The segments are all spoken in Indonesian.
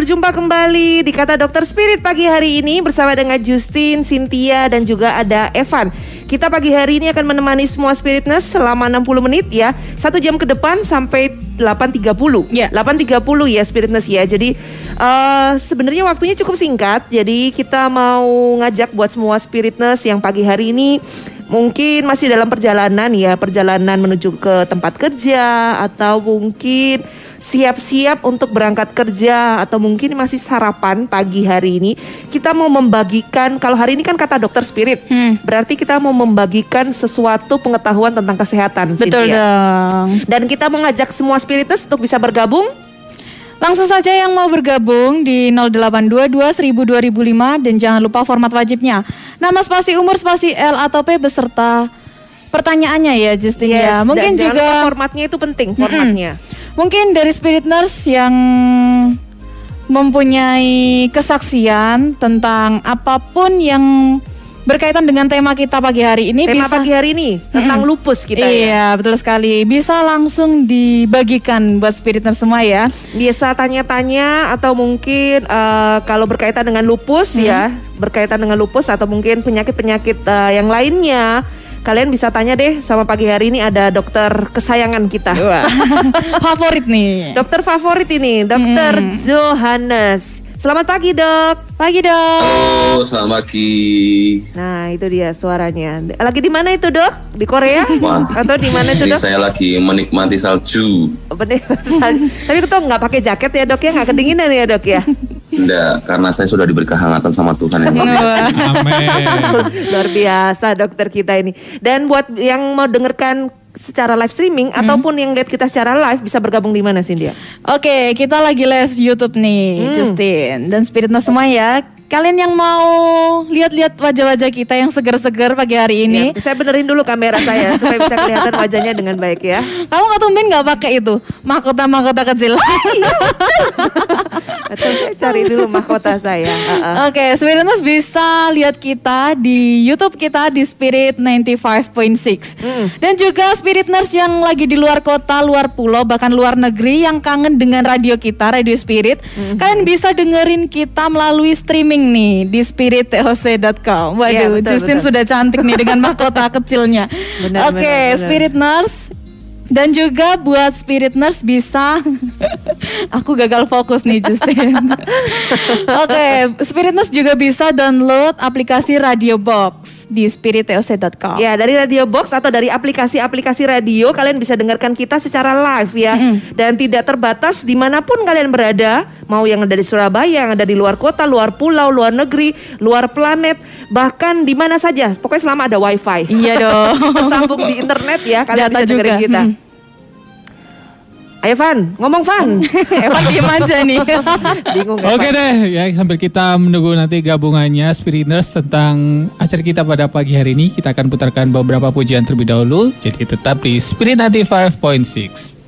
berjumpa kembali di Kata Dokter Spirit pagi hari ini bersama dengan Justin, Cynthia dan juga ada Evan. Kita pagi hari ini akan menemani semua Spiritness selama 60 menit ya, satu jam ke depan sampai 8.30. Ya. 8.30 ya Spiritness ya. Jadi eh, sebenarnya waktunya cukup singkat, jadi kita mau ngajak buat semua Spiritness yang pagi hari ini mungkin masih dalam perjalanan ya, perjalanan menuju ke tempat kerja atau mungkin siap-siap untuk berangkat kerja atau mungkin masih sarapan pagi hari ini. Kita mau membagikan kalau hari ini kan kata dokter spirit, Hmm. berarti kita mau membagikan sesuatu pengetahuan tentang kesehatan. Betul Cynthia. dong. Dan kita mau ngajak semua spiritus untuk bisa bergabung. Langsung saja yang mau bergabung di 0822 1000 2005 dan jangan lupa format wajibnya. Nama spasi umur spasi L atau P beserta pertanyaannya ya Justin ya. Yes, Mungkin dan jangan juga formatnya itu penting formatnya. Mungkin dari Spirit Nurse yang mempunyai kesaksian tentang apa pun yang berkaitan dengan tema kita pagi hari ini Tema bisa pagi hari ini tentang lupus kita ya. Iya, betul sekali. Bisa langsung dibagikan buat Spirit Nurse semua ya. Biasa tanya-tanya atau mungkin eh, kalau berkaitan dengan lupus ya, berkaitan dengan lupus atau mungkin penyakit-penyakit eh, yang lainnya, kalian bisa tanya deh sama pagi hari ini ada dokter kesayangan kita. Favorit nih. Dokter favorit ini, Dokter Johannes. Selamat pagi, Dok. Pagi dong. Halo, selamat pagi. Nah, itu dia suaranya. Lagi di mana itu, Dok? Di Korea? Wah. Atau di mana itu, Ini Dok? saya lagi menikmati salju. Tapi itu nggak pakai jaket ya, Dok ya? Nggak kedinginan ya, Dok ya? Enggak, karena saya sudah diberi kehangatan sama Tuhan yang luar biasa. Luar biasa dokter kita ini. Dan buat yang mau dengarkan secara live streaming ataupun yang lihat kita secara live bisa bergabung di mana sih dia? Oke, kita lagi live YouTube nih, Justin dan Spiritnya semua ya. Kalian yang mau lihat-lihat wajah-wajah kita yang seger-seger pagi hari ini, Ya, saya benerin dulu kamera saya supaya bisa kelihatan wajahnya dengan baik ya. kamu nggak tumben nggak pakai itu mahkota-mahkota kecil? Atau saya cari dulu mahkota saya. Heeh. Oke, Spiritness bisa lihat kita di YouTube kita di Spirit 95.6. Dan juga Spirit Nurse yang lagi di luar kota, luar pulau, bahkan luar negeri yang kangen dengan radio kita, Radio Spirit. Kalian bisa dengerin kita melalui streaming nih di spirittoc.com. Waduh, Iya, betul, Justin betul. sudah cantik nih dengan mahkota kecilnya. Oke, benar. Spirit Nurse dan juga buat Spirit Nurse bisa. Aku gagal fokus nih Justin. Oke Spirit Nurse juga bisa download aplikasi Radio Box Di spirittoc.com Ya dari radio box atau dari aplikasi-aplikasi radio kalian bisa dengarkan kita secara live ya. Dan tidak terbatas di mana pun kalian berada mau yang ada di Surabaya yang ada di luar kota luar pulau luar negeri luar planet bahkan di mana saja. Pokoknya selama ada wifi. Iya dong. Tersambung di internet ya kalian Data bisa dengerin juga. kita. Hmm. Ayo Van, ngomong Van. Evan diem aja nih Bingung Oke Van? deh, ya sambil kita menunggu nanti gabungannya Spiritners tentang acara kita pada pagi hari ini, kita akan putarkan beberapa pujian terlebih dahulu. Jadi tetap di Spirit 95.6.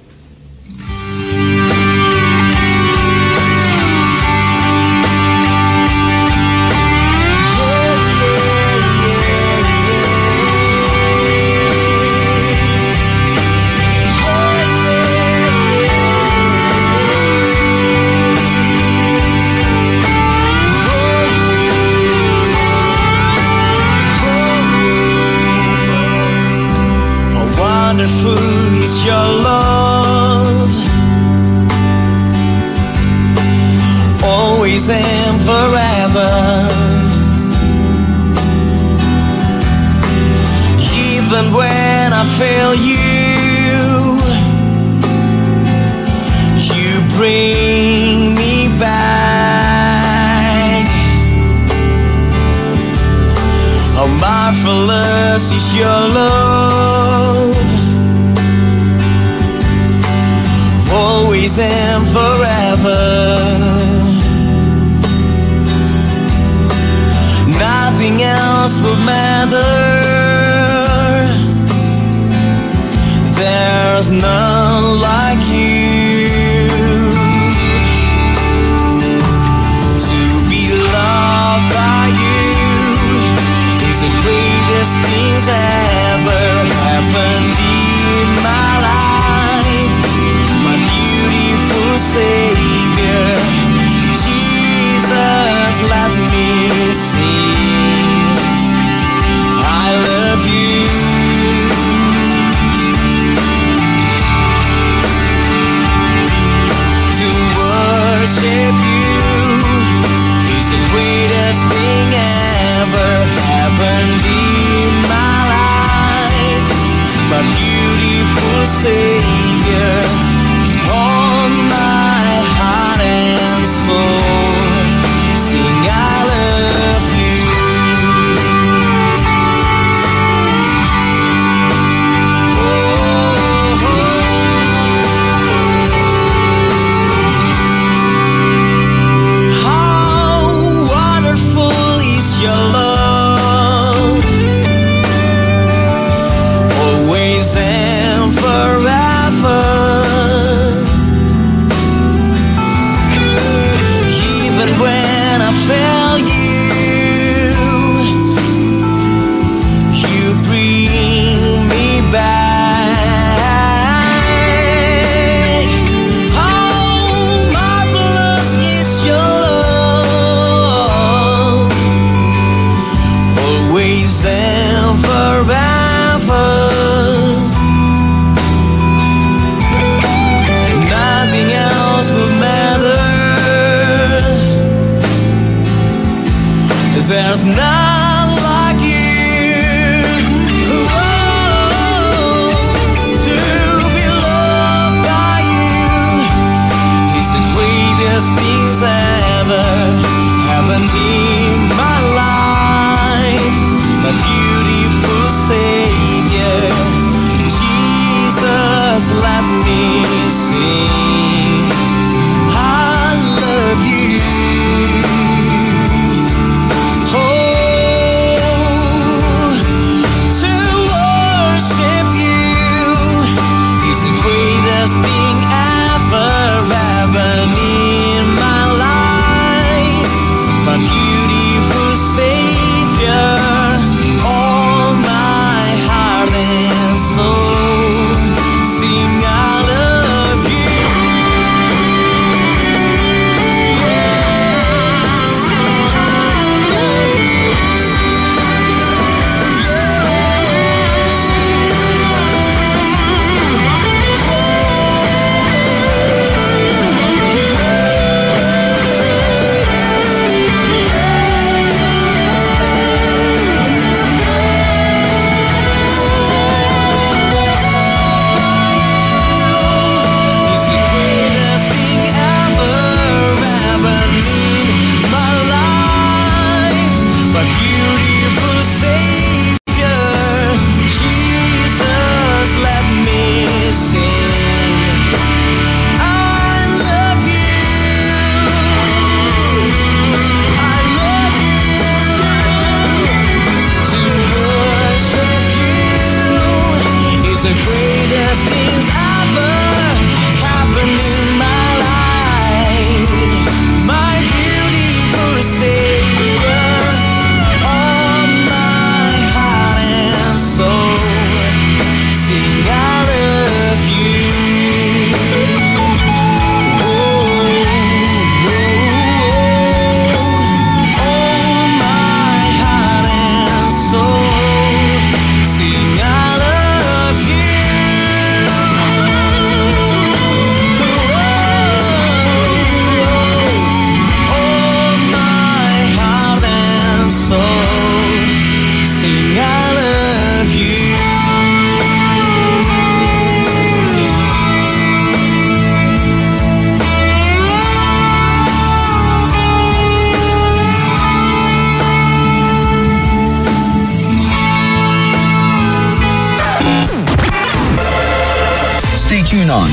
on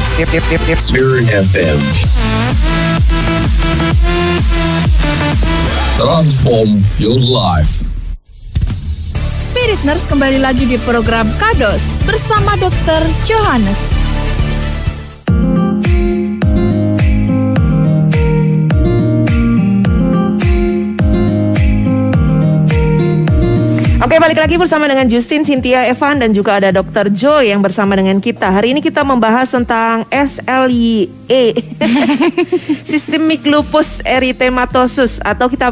Spirit FM. Transform your life. Spirit Nurse kembali lagi di program Kados bersama Dr. Johannes. Balik lagi bersama dengan Justin, Cynthia, Evan dan juga ada Dr. Joy yang bersama dengan kita. Hari ini kita membahas tentang SLIE, Systemic Lupus Erythematosus atau kita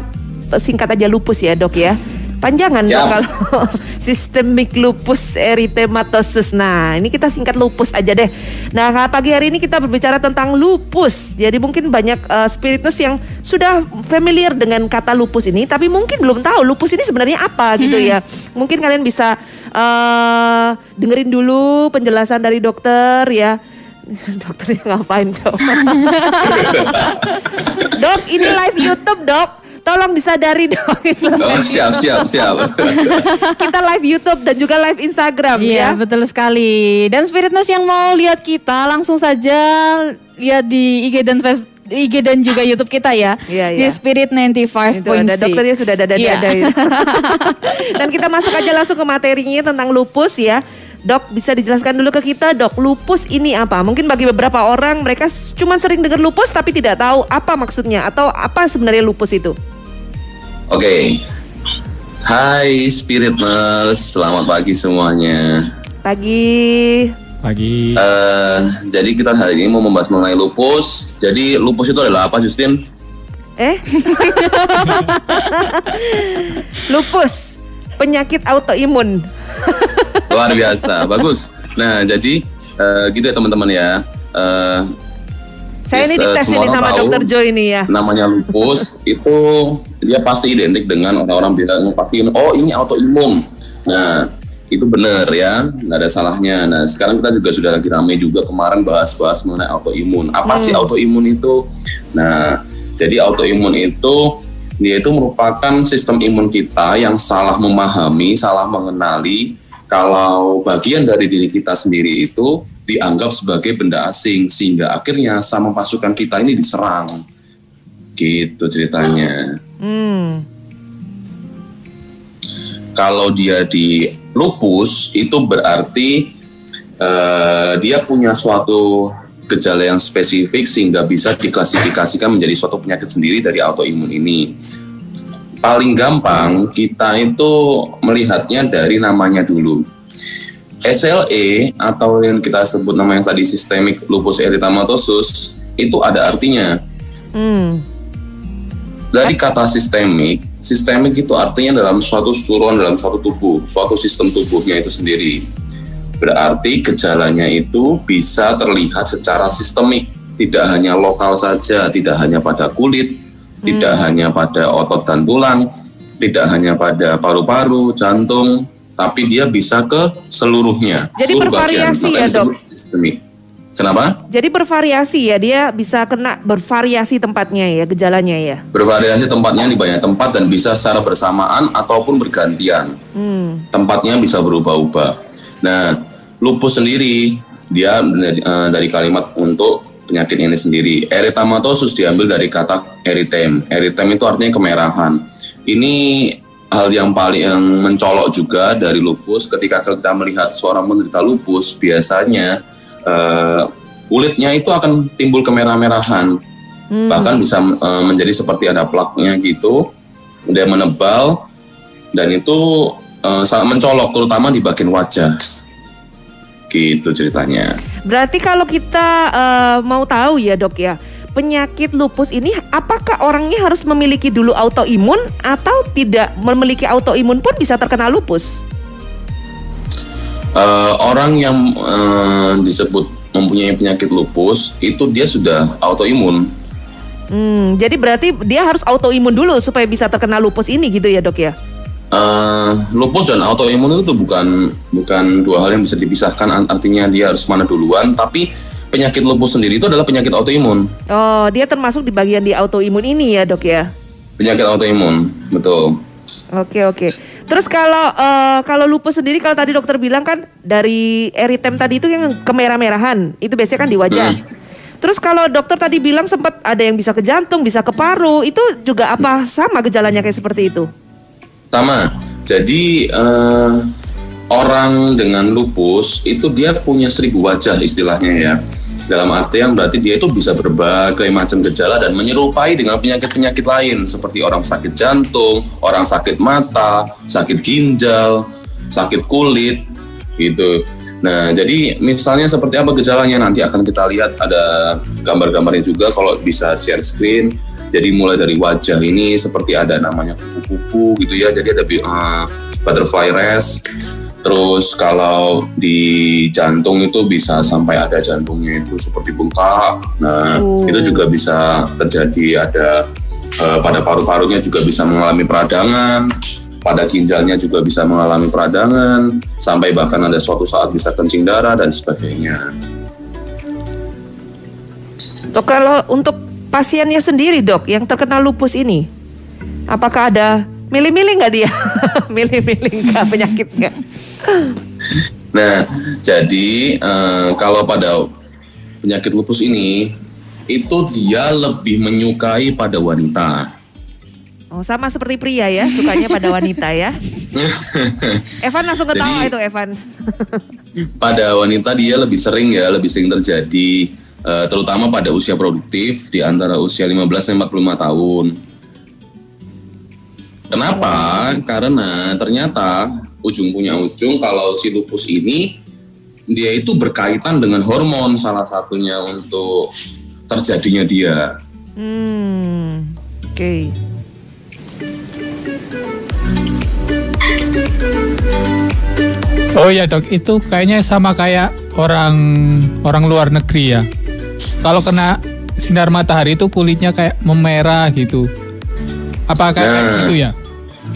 singkat aja lupus ya dok ya. Panjangan Ya. kalau Systemic Lupus Erythematosus. Nah ini kita singkat lupus aja deh. Nah pagi hari ini kita berbicara tentang lupus. Jadi mungkin banyak uh, spiritness yang sudah familiar dengan kata lupus ini, tapi mungkin belum tahu lupus ini sebenarnya apa gitu ya. Mungkin kalian bisa uh, dengerin dulu penjelasan dari dokter ya. Dokternya ngapain dok? dok ini live YouTube dok. Tolong disadari dok. Oh, siap, siap, siap. kita live YouTube dan juga live Instagram Iya, ya. betul sekali. Dan Spirit Nurse yang mau lihat kita langsung saja lihat di IG dan Face IG dan juga YouTube kita ya. Iya, Di iya. Spirit 95.6. Itu ada dokternya sudah ada Iya. ada Dan kita masuk aja langsung ke materinya tentang lupus ya. Dok bisa dijelaskan dulu ke kita dok lupus ini apa? Mungkin bagi beberapa orang mereka cuma sering dengar lupus tapi tidak tahu apa maksudnya atau apa sebenarnya lupus itu. Oke. Hai Spiritness, selamat pagi semuanya. Pagi. Pagi. Eh, jadi kita hari ini mau membahas mengenai lupus. Jadi lupus itu adalah apa, Justin? Eh? lupus penyakit autoimun. Luar biasa, bagus. Nah, jadi eh, gitu ya teman-teman ya. Eh, Saya Yes, ini dites ini sama tahu dokter Joy ini ya. namanya lupus itu dia pasti identik dengan orang-orang bilang pasti oh ini autoimun. Nah itu benar ya, nggak ada salahnya. Nah sekarang kita juga sudah lagi ramai juga kemarin bahas-bahas mengenai autoimun. Apa sih autoimun itu? Nah jadi autoimun itu dia itu merupakan sistem imun kita yang salah memahami, salah mengenali kalau bagian dari diri kita sendiri itu dianggap sebagai benda asing sehingga akhirnya sama pasukan kita ini diserang. Gitu ceritanya. Hmm. Kalau dia di lupus itu berarti eh, dia punya suatu gejala yang spesifik sehingga bisa diklasifikasikan menjadi suatu penyakit sendiri dari autoimun ini. Paling gampang kita itu melihatnya dari namanya dulu. SLE atau yang kita sebut namanya tadi sistemik lupus erythematosus itu ada artinya. Hmm. Dari kata sistemik, sistemik itu artinya dalam suatu keseluruhan dalam suatu tubuh, suatu sistem tubuhnya itu sendiri. Berarti gejalanya itu bisa terlihat secara sistemik, tidak hanya lokal saja, tidak hanya pada kulit, tidak hanya pada otot dan tulang, tidak hanya pada paru-paru, jantung, tapi dia bisa ke seluruhnya. Jadi seluruh bagian. bervariasi Makanya ya, Dok? Sistemik. Kenapa? Jadi bervariasi ya, dia bisa kena bervariasi tempatnya ya, gejalanya ya. Bervariasi tempatnya di banyak tempat dan bisa secara bersamaan ataupun bergantian. Hmm. Tempatnya bisa berubah-ubah. Nah, lupus sendiri dia dari, eh, dari kalimat untuk penyakit ini sendiri. Erythematosus diambil dari kata erythem. Erythem itu artinya kemerahan. Ini hal yang paling yang mencolok juga dari lupus ketika kita melihat seorang menderita lupus biasanya eh, kulitnya itu akan timbul kemerah-merahan. Bahkan bisa eh, menjadi seperti ada plaknya gitu. Dia menebal dan itu eh, sangat mencolok terutama di bagian wajah. Gitu ceritanya. Berarti kalau kita eh, mau tahu ya dok ya, penyakit lupus ini apakah orangnya harus memiliki dulu autoimun atau tidak memiliki autoimun pun bisa terkena lupus? Eh, orang yang eh, disebut mempunyai penyakit lupus itu dia sudah autoimun Hmm, jadi berarti dia harus autoimun dulu supaya bisa terkena lupus ini gitu ya dok ya? Eh, lupus dan autoimun itu bukan bukan dua hal yang bisa dipisahkan An- artinya dia harus mana duluan tapi penyakit lupus sendiri itu adalah penyakit autoimun Oh, dia termasuk di bagian di autoimun ini ya dok ya? penyakit autoimun betul Oke oke. Terus kalau eh, kalau lupus sendiri kalau tadi dokter bilang kan dari eritem tadi itu yang kemerah-merahan itu biasanya kan di wajah. Terus kalau dokter tadi bilang sempat ada yang bisa ke jantung, bisa ke paru, itu juga apa sama gejalanya kayak seperti itu? sama jadi eh, orang dengan lupus itu dia punya seribu wajah istilahnya ya dalam artian berarti dia itu bisa berbagai macam gejala dan menyerupai dengan penyakit-penyakit lain seperti orang sakit jantung, orang sakit mata, sakit ginjal, sakit kulit gitu. Nah, jadi misalnya seperti apa gejalanya nanti akan kita lihat ada gambar-gambarnya juga kalau bisa share screen. Jadi mulai dari wajah ini seperti ada namanya kupu-kupu gitu ya. Jadi ada eh, butterfly rash. Terus kalau di jantung itu bisa sampai ada jantungnya itu seperti bengkak. Nah, Oh. itu juga bisa terjadi ada eh, pada paru-parunya juga bisa mengalami peradangan pada ginjalnya juga bisa mengalami peradangan, sampai bahkan ada suatu saat bisa kencing darah dan sebagainya. Dok kalau untuk pasiennya sendiri dok yang terkena lupus ini, apakah ada milih-milih nggak dia? milih-milih nggak penyakitnya? Nah, jadi eh, kalau pada penyakit lupus ini, itu dia lebih menyukai pada wanita. Oh sama seperti pria ya, sukanya pada wanita ya. Evan langsung ketawa Jadi- itu Evan. pada wanita dia lebih sering ya, lebih sering terjadi eh, terutama pada usia produktif di antara usia 15 dan 45 tahun. Kenapa? Karena ternyata ujung punya ujung kalau si lupus ini dia itu berkaitan dengan hormon salah satunya untuk terjadinya dia. Hmm, oke. Oh ya dok, itu kayaknya sama kayak orang orang luar negeri ya. Kalau kena sinar matahari itu kulitnya kayak memerah gitu. Apakah Nah. itu ya?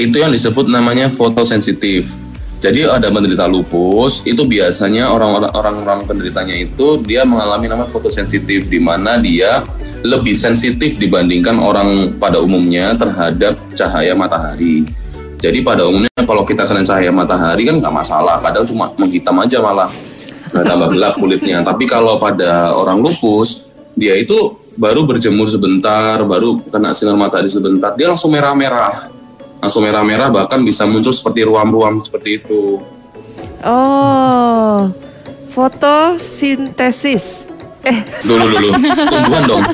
Itu yang disebut namanya fotosensitif. Jadi ada penderita lupus itu biasanya orang-orang penderitanya itu dia mengalami namanya fotosensitif di mana dia lebih sensitif dibandingkan orang pada umumnya terhadap cahaya matahari. Jadi pada umumnya kalau kita kena cahaya matahari kan nggak masalah, kadang cuma menghitam aja malah, nah, tambah gelap kulitnya. Tapi kalau pada orang lupus dia itu baru berjemur sebentar, baru kena sinar matahari sebentar, dia langsung merah-merah langsung merah-merah bahkan bisa muncul seperti ruam-ruam seperti itu. Oh, fotosintesis. Eh, Dulu dulu, tumbuhan dong.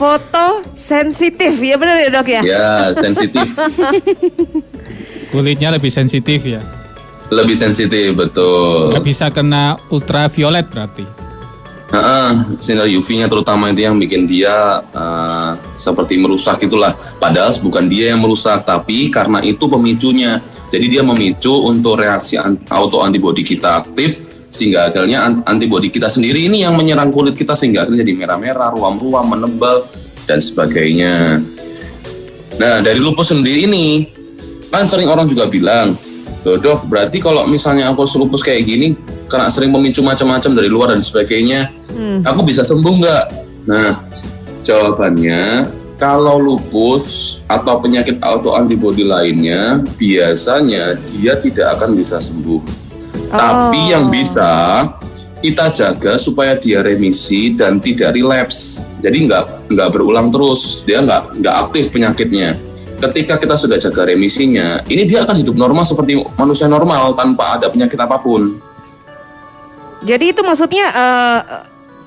fotosensitif. Ya benar ya dok ya? Ya, sensitif. Kulitnya lebih sensitif ya. Lebih sensitif, betul. Nggak bisa kena ultraviolet berarti. Nah, sinar UV-nya terutama itu yang bikin dia eh, seperti merusak itulah. Padahal bukan dia yang merusak, tapi karena itu pemicunya. Jadi dia memicu untuk reaksi auto antibody kita aktif, sehingga akhirnya an- antibody kita sendiri ini yang menyerang kulit kita sehingga akhirnya jadi merah-merah, ruam-ruam, menebal dan sebagainya. Nah dari lupus sendiri ini kan sering orang juga bilang, Dodok berarti kalau misalnya aku lupus kayak gini karena sering memicu macam-macam dari luar dan sebagainya, aku bisa sembuh nggak? Nah jawabannya kalau lupus atau penyakit autoantibody lainnya biasanya dia tidak akan bisa sembuh. Tapi yang bisa kita jaga supaya dia remisi dan tidak relapse. Jadi nggak nggak berulang terus, dia nggak nggak aktif penyakitnya. Ketika kita sudah jaga remisinya, ini dia akan hidup normal seperti manusia normal tanpa ada penyakit apa pun. Jadi itu maksudnya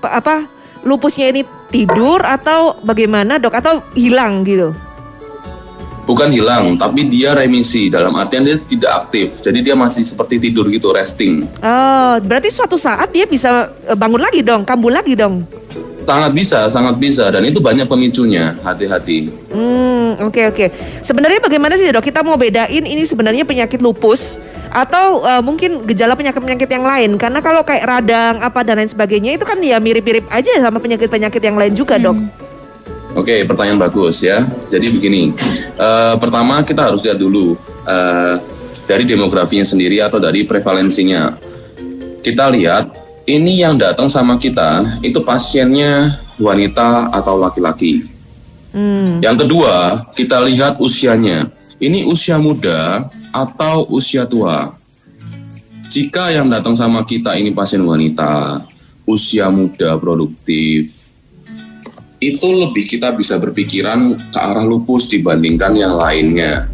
pa- apa? Lupusnya ini tidur atau bagaimana dok? Atau hilang gitu? Bukan hilang, tapi dia remisi dalam artian dia tidak aktif. Jadi dia masih seperti tidur gitu, resting. Oh, berarti suatu saat dia bisa eh, bangun lagi dong, kambuh lagi dong. Sangat bisa, sangat bisa, dan itu banyak pemicunya. Hati-hati. Hmm, oke oke. Sebenarnya bagaimana sih dok? Kita mau bedain ini sebenarnya penyakit lupus atau eh, mungkin gejala penyakit-penyakit yang lain? Karena kalau kayak radang apa dan lain sebagainya itu kan ya mirip-mirip aja sama penyakit-penyakit yang lain juga dok. Oke, pertanyaan bagus ya. Jadi begini, eh, pertama kita harus lihat dulu eh, dari demografinya sendiri atau dari prevalensinya. Kita lihat ini yang datang sama kita itu pasiennya wanita atau laki-laki. Yang kedua, kita lihat usianya. Ini usia muda atau usia tua. Jika yang datang sama kita ini pasien wanita, usia muda produktif, itu lebih kita bisa berpikiran ke arah lupus dibandingkan yang lainnya.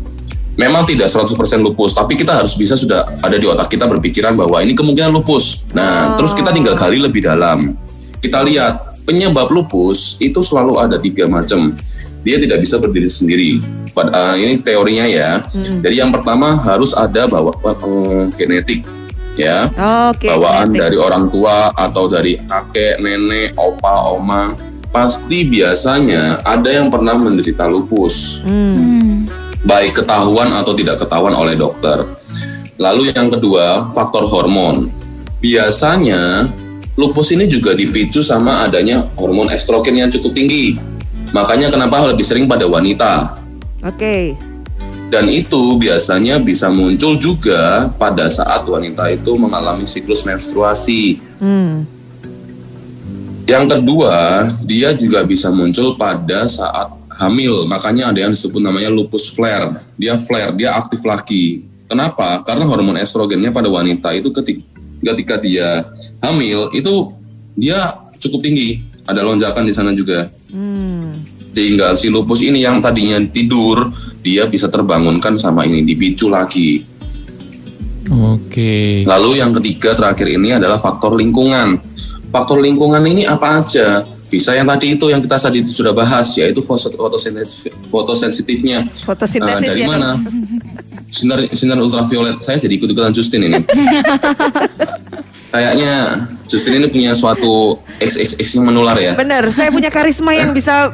Memang tidak 100% lupus, tapi kita harus bisa sudah ada di otak kita berpikiran bahwa ini kemungkinan lupus. Nah, terus kita tinggal gali lebih dalam. Kita lihat penyebab lupus itu selalu ada tiga macam. Dia tidak bisa berdiri sendiri. Pad- eh, ini teorinya ya. Jadi yang pertama harus ada bawa eh, genetik ya Oke. bawaan genetik. dari orang tua atau dari kakek, nenek, opa, oma, pasti biasanya ada yang pernah menderita lupus, baik ketahuan atau tidak ketahuan oleh dokter. Lalu yang kedua, faktor hormon. Biasanya lupus ini juga dipicu sama adanya hormon estrogen yang cukup tinggi. Makanya kenapa lebih sering pada wanita. Oke. Dan itu biasanya bisa muncul juga pada saat wanita itu mengalami siklus menstruasi. Hmm. Yang kedua, dia juga bisa muncul pada saat hamil. Makanya ada yang disebut namanya lupus flare. Dia flare, dia aktif lagi. Kenapa? Karena hormon estrogennya pada wanita itu ketika, ketika dia hamil itu dia cukup tinggi. Ada lonjakan di sana juga. Sehingga si lupus ini yang tadinya tidur, dia bisa terbangunkan sama ini, dipicu lagi. Oke. Lalu yang ketiga terakhir ini adalah faktor lingkungan. Faktor lingkungan ini apa aja? Bisa yang tadi itu yang kita tadi sudah bahas yaitu foto- fotosensitif, fotosensitifnya. Fotosintesis Nah, dari ya, mana? Sinar sinar ultraviolet. Saya jadi ikut-ikutan Justin ini. Kayaknya Justin ini punya suatu XXX yang menular ya. Bener, saya punya karisma yang bisa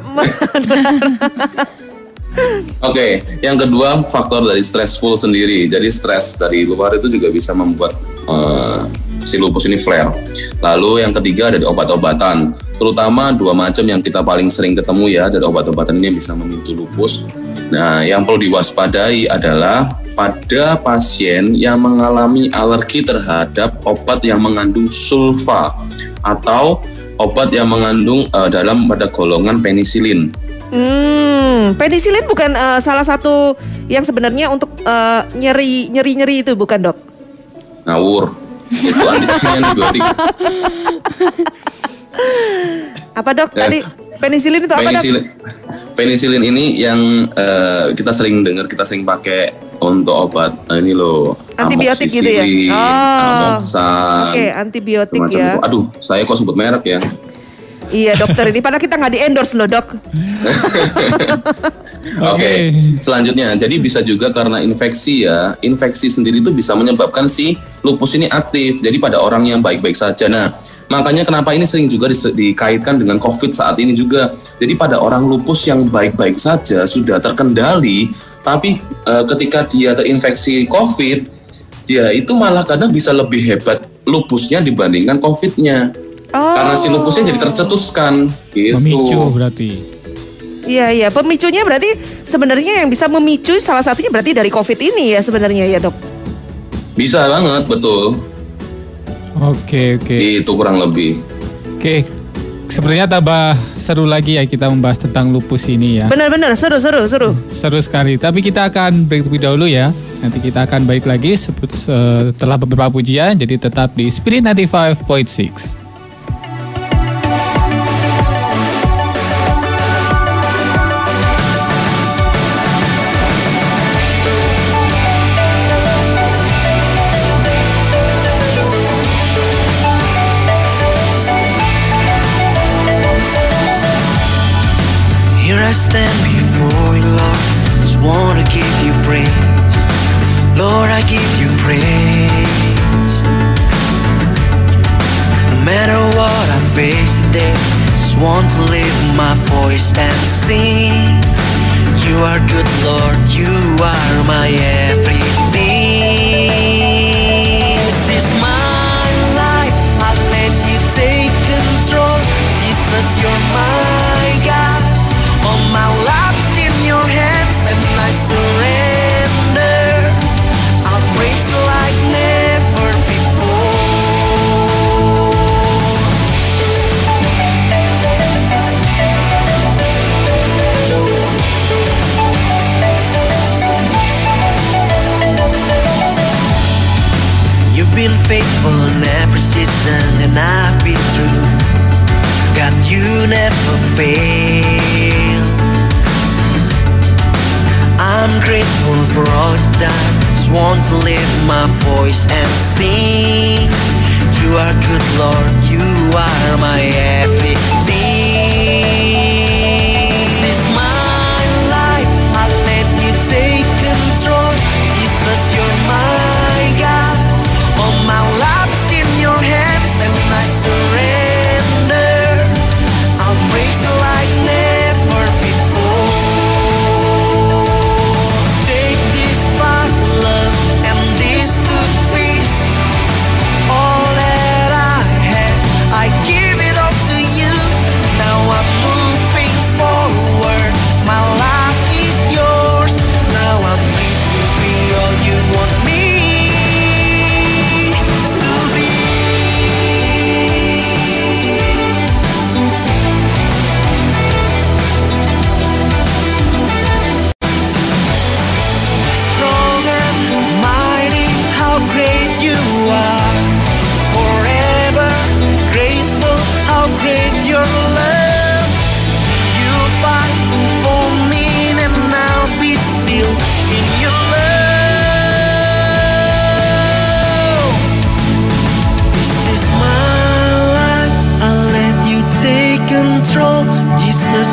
Oke, yang kedua faktor dari stressful sendiri. Jadi stres dari luar itu juga bisa membuat eh, si lupus ini flare. Lalu yang ketiga ada di obat-obatan. Terutama dua macam yang kita paling sering ketemu ya dari obat-obatan ini yang bisa memicu lupus. Nah, yang perlu diwaspadai adalah pada pasien yang mengalami alergi terhadap obat yang mengandung sulfa atau obat yang mengandung eh, dalam pada golongan penisilin. Hmm, penisilin bukan eh, salah satu yang sebenarnya untuk eh, nyeri nyeri nyeri itu bukan dok? Ngawur. Itu anti- antibiotik. Apa dok? Ya. Tadi penisilin itu apa dok? Penisilin, ini yang eh, kita sering dengar, kita sering pakai untuk obat eh, ini loh. Antibiotik gitu ya? Oh. Oke, antibiotik semacam ya. itu. Aduh, saya kok sebut merek ya. Iya dokter ini padahal kita nggak di endorse loh dok. Oke, selanjutnya. Jadi bisa juga karena infeksi ya. Infeksi sendiri itu bisa menyebabkan si lupus ini aktif. Jadi pada orang yang baik-baik saja. Nah, makanya kenapa ini sering juga dikaitkan dengan COVID saat ini juga. Jadi pada orang lupus yang baik-baik saja sudah terkendali, tapi eh, ketika dia terinfeksi COVID, dia itu malah kadang bisa lebih hebat lupusnya dibandingkan COVID-nya. Oh. Karena si lupusnya jadi tercetuskan gitu. Memicu berarti. Iya iya pemicunya berarti sebenarnya yang bisa memicu salah satunya berarti dari covid ini ya sebenarnya ya dok. Bisa banget, betul. Oke, oke. Itu kurang lebih. Oke. Sebenarnya tambah seru lagi ya kita membahas tentang lupus ini ya. Benar-benar seru seru seru. Seru sekali. Tapi kita akan break terlebih dahulu ya. Nanti kita akan balik lagi seput- setelah beberapa pujian. Jadi tetap di Spirit 95.6. I stand before you, Lord. Just wanna give you praise. Lord, I give you praise. No matter what I face today, just want to lift my voice and sing. You are good, Lord. You are my everything. This is my life. I let you take control. Jesus, you're my been faithful in every season, and I've been true. God, you never fail. I'm grateful for all you've done. Just want to lift my voice and sing. You are good, Lord. You are my everything.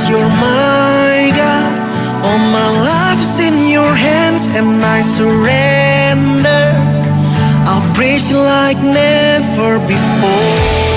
You're my God. All my life's in your hands, and I surrender. I'll you like never before.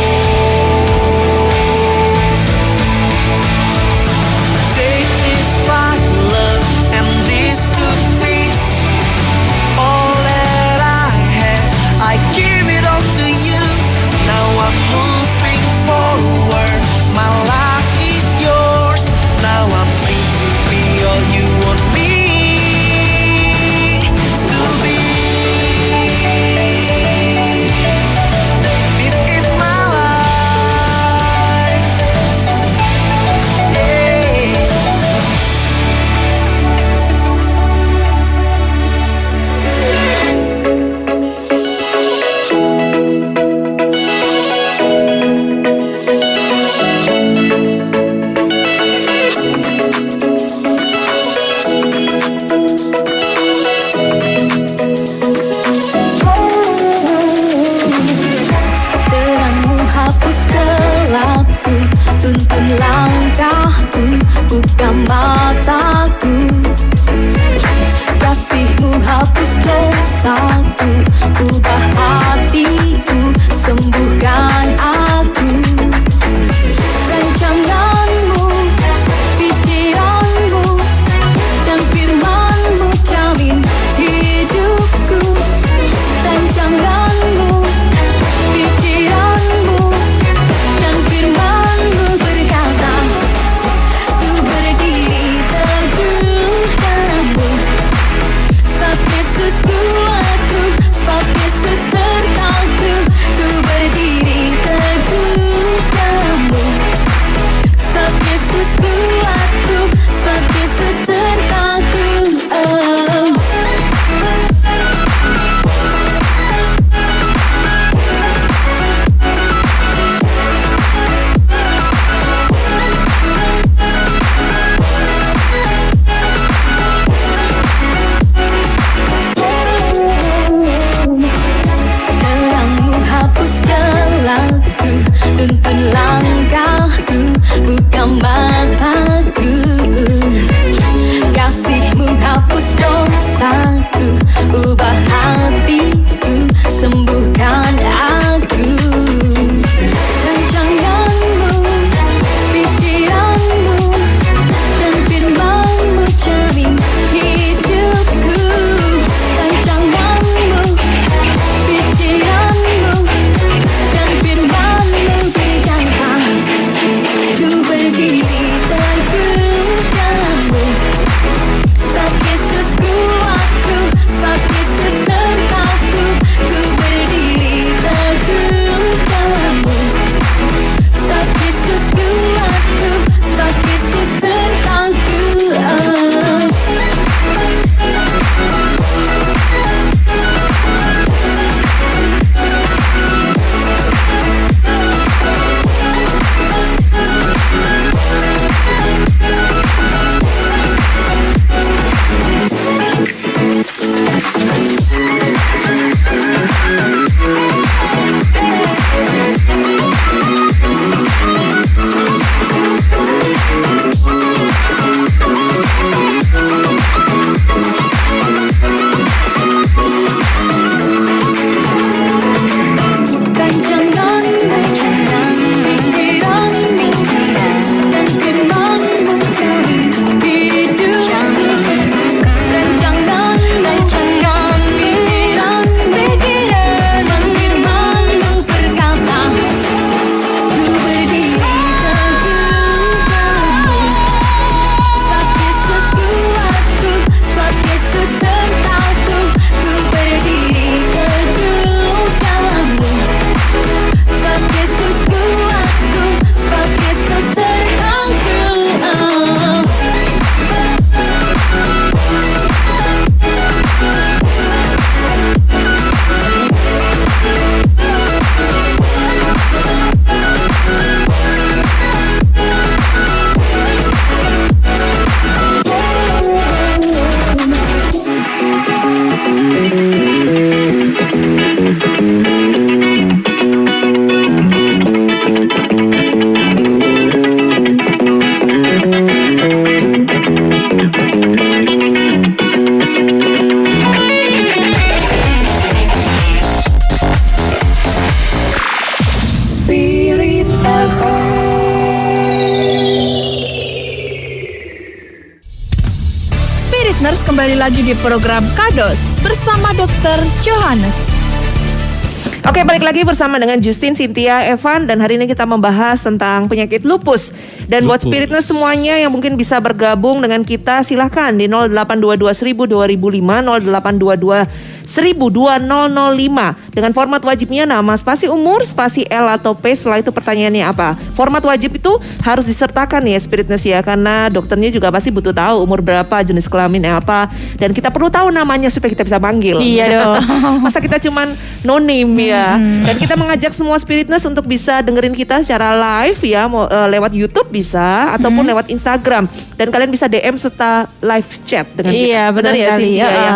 Di program Kados bersama Dr. Johannes. Oke, balik lagi bersama dengan Justin, Cynthia, Evan dan hari ini kita membahas tentang penyakit lupus. Dan buat Lupus. spiritness semuanya yang mungkin bisa bergabung dengan kita silahkan di 0822 1000 2005 0822 1000 2005 dengan format wajibnya nama spasi umur spasi L atau P setelah itu pertanyaannya apa? Format wajib itu harus disertakan ya spiritness ya karena dokternya juga pasti butuh tahu umur berapa jenis kelaminnya apa. Dan kita perlu tahu namanya supaya kita bisa panggil. Iya dong. masa kita cuman no name ya dan kita mengajak semua spiritness untuk bisa dengerin kita secara live ya mau eh, lewat YouTube bisa ataupun lewat Instagram dan kalian bisa DM serta live chat dengan kita Iya, benar ya sekali. Cynthia, ya? Ya.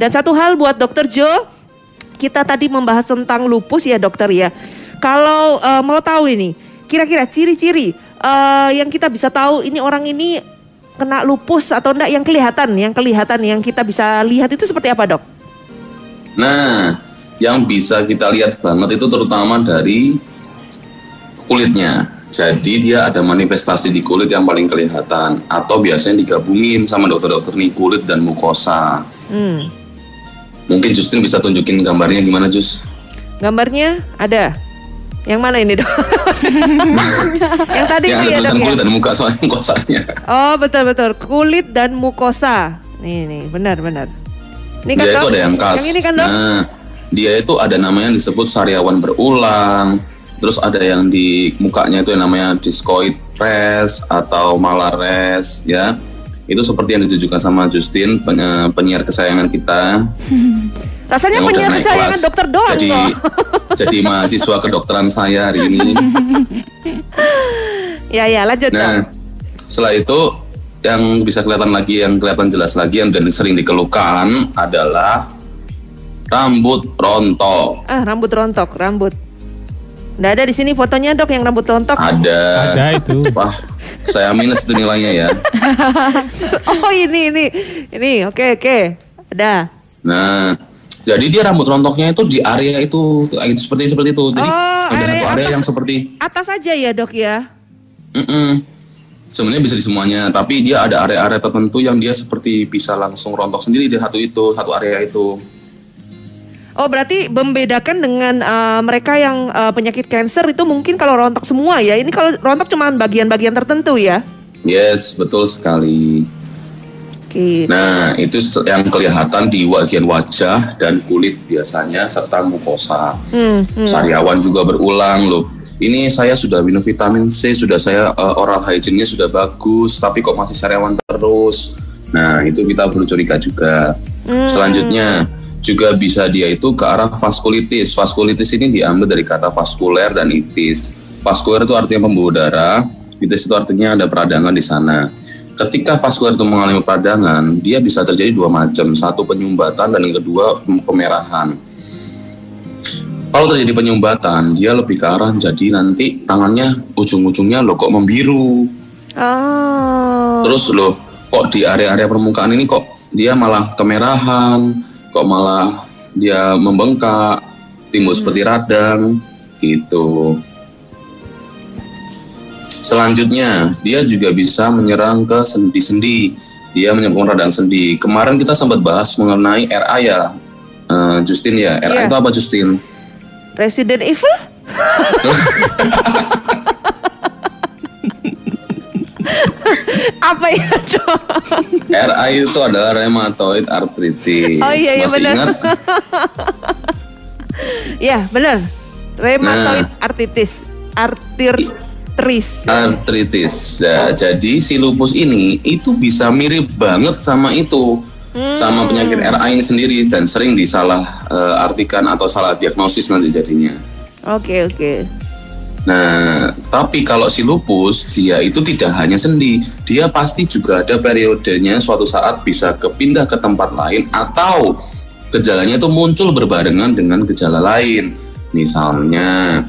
dan satu hal buat dokter Jo kita tadi membahas tentang lupus ya dokter ya kalau eh, mau tahu ini kira-kira ciri-ciri eh, yang kita bisa tahu ini orang ini kena lupus atau enggak yang kelihatan yang kelihatan yang kita bisa lihat itu seperti apa dok? Nah, yang bisa kita lihat banget itu terutama dari kulitnya. Jadi dia ada manifestasi di kulit yang paling kelihatan atau biasanya digabungin sama dokter-dokter nih kulit dan mukosa. Hmm. Mungkin Justin bisa tunjukin gambarnya gimana Jus? Gambarnya ada. Yang mana ini dok? yang tadi yang ada ya dok ya? kulit dan muka soalnya mukosanya. Oh betul betul kulit dan mukosa. Nih nih benar benar. Ini kan dia dok? itu ada yang. Yang ini kan dok? Nah, dia itu ada namanya yang disebut sariawan berulang. Terus ada yang di mukanya itu yang namanya discoid res atau malares ya. Itu seperti yang ditujukan sama Justin, penyi- penyiar kesayangan kita. Rasanya yang udah penyiar kesayangan kelas. dokter doang jadi, kok. jadi mahasiswa kedokteran saya hari ini. ya ya lanjut. Nah, setelah itu yang bisa kelihatan lagi, yang kelihatan jelas lagi, yang dan sering dikeluhkan adalah rambut rontok. Ah rambut rontok rambut. Nggak ada di sini fotonya dok yang rambut rontok. Ada. Ada itu. Wah, saya minus itu nilainya ya. Oh ini ini ini oke oke ada. Nah, jadi dia rambut rontoknya itu di area itu, itu seperti seperti itu. Jadi Oh, ada area satu area atas. yang seperti, Atas aja ya dok ya. mm sebenarnya bisa di semuanya, tapi dia ada area-area tertentu yang dia seperti bisa langsung rontok sendiri di satu itu, satu area itu. Oh berarti membedakan dengan eh, mereka yang eh, penyakit cancer itu mungkin kalau rontok semua ya. Ini kalau rontok cuma bagian-bagian tertentu ya. Yes, betul sekali. Oke. Nah, itu yang kelihatan di bagian wajah dan kulit biasanya serta mukosa. Hmm, hmm. Sariawan juga berulang loh. Ini saya sudah minum vitamin C, sudah saya uh, oral hygiene-nya sudah bagus, tapi kok masih sariawan terus. Nah, itu kita perlu curiga juga. Selanjutnya juga bisa dia itu ke arah vaskulitis. Vaskulitis ini diambil dari kata vaskuler dan itis. Vaskuler itu artinya pembuluh darah, itis itu artinya ada peradangan di sana. Ketika vaskuler itu mengalami peradangan, dia bisa terjadi dua macam, satu penyumbatan dan yang kedua pemerahan. Kalau terjadi penyumbatan, dia lebih ke arah jadi nanti tangannya ujung-ujungnya loh kok membiru. Oh. Terus loh kok di area-area permukaan ini kok dia malah kemerahan, kok malah dia membengkak, timbul seperti radang gitu. Selanjutnya, dia juga bisa menyerang ke sendi-sendi. Dia menyebabkan radang sendi. Kemarin kita sempat bahas mengenai RA ya, eh, Justin ya. RA Iya. itu apa Justin? Resident Evil? Apa ya dok? RA itu adalah rheumatoid arthritis. Oh iya, iya, Masih benar. ingat? Ya benar. Rheumatoid Nah. arthritis. Arthritis. Arthritis. Nah, jadi si lupus ini itu bisa mirip banget sama itu. Sama penyakit RA ini sendiri dan sering disalah eh, artikan atau salah diagnosis nanti jadinya. Oke oke. Nah, tapi kalau si lupus dia itu tidak hanya sendi, dia pasti juga ada periodenya suatu saat bisa kepindah ke tempat lain atau gejalanya itu muncul berbarengan dengan gejala lain. Misalnya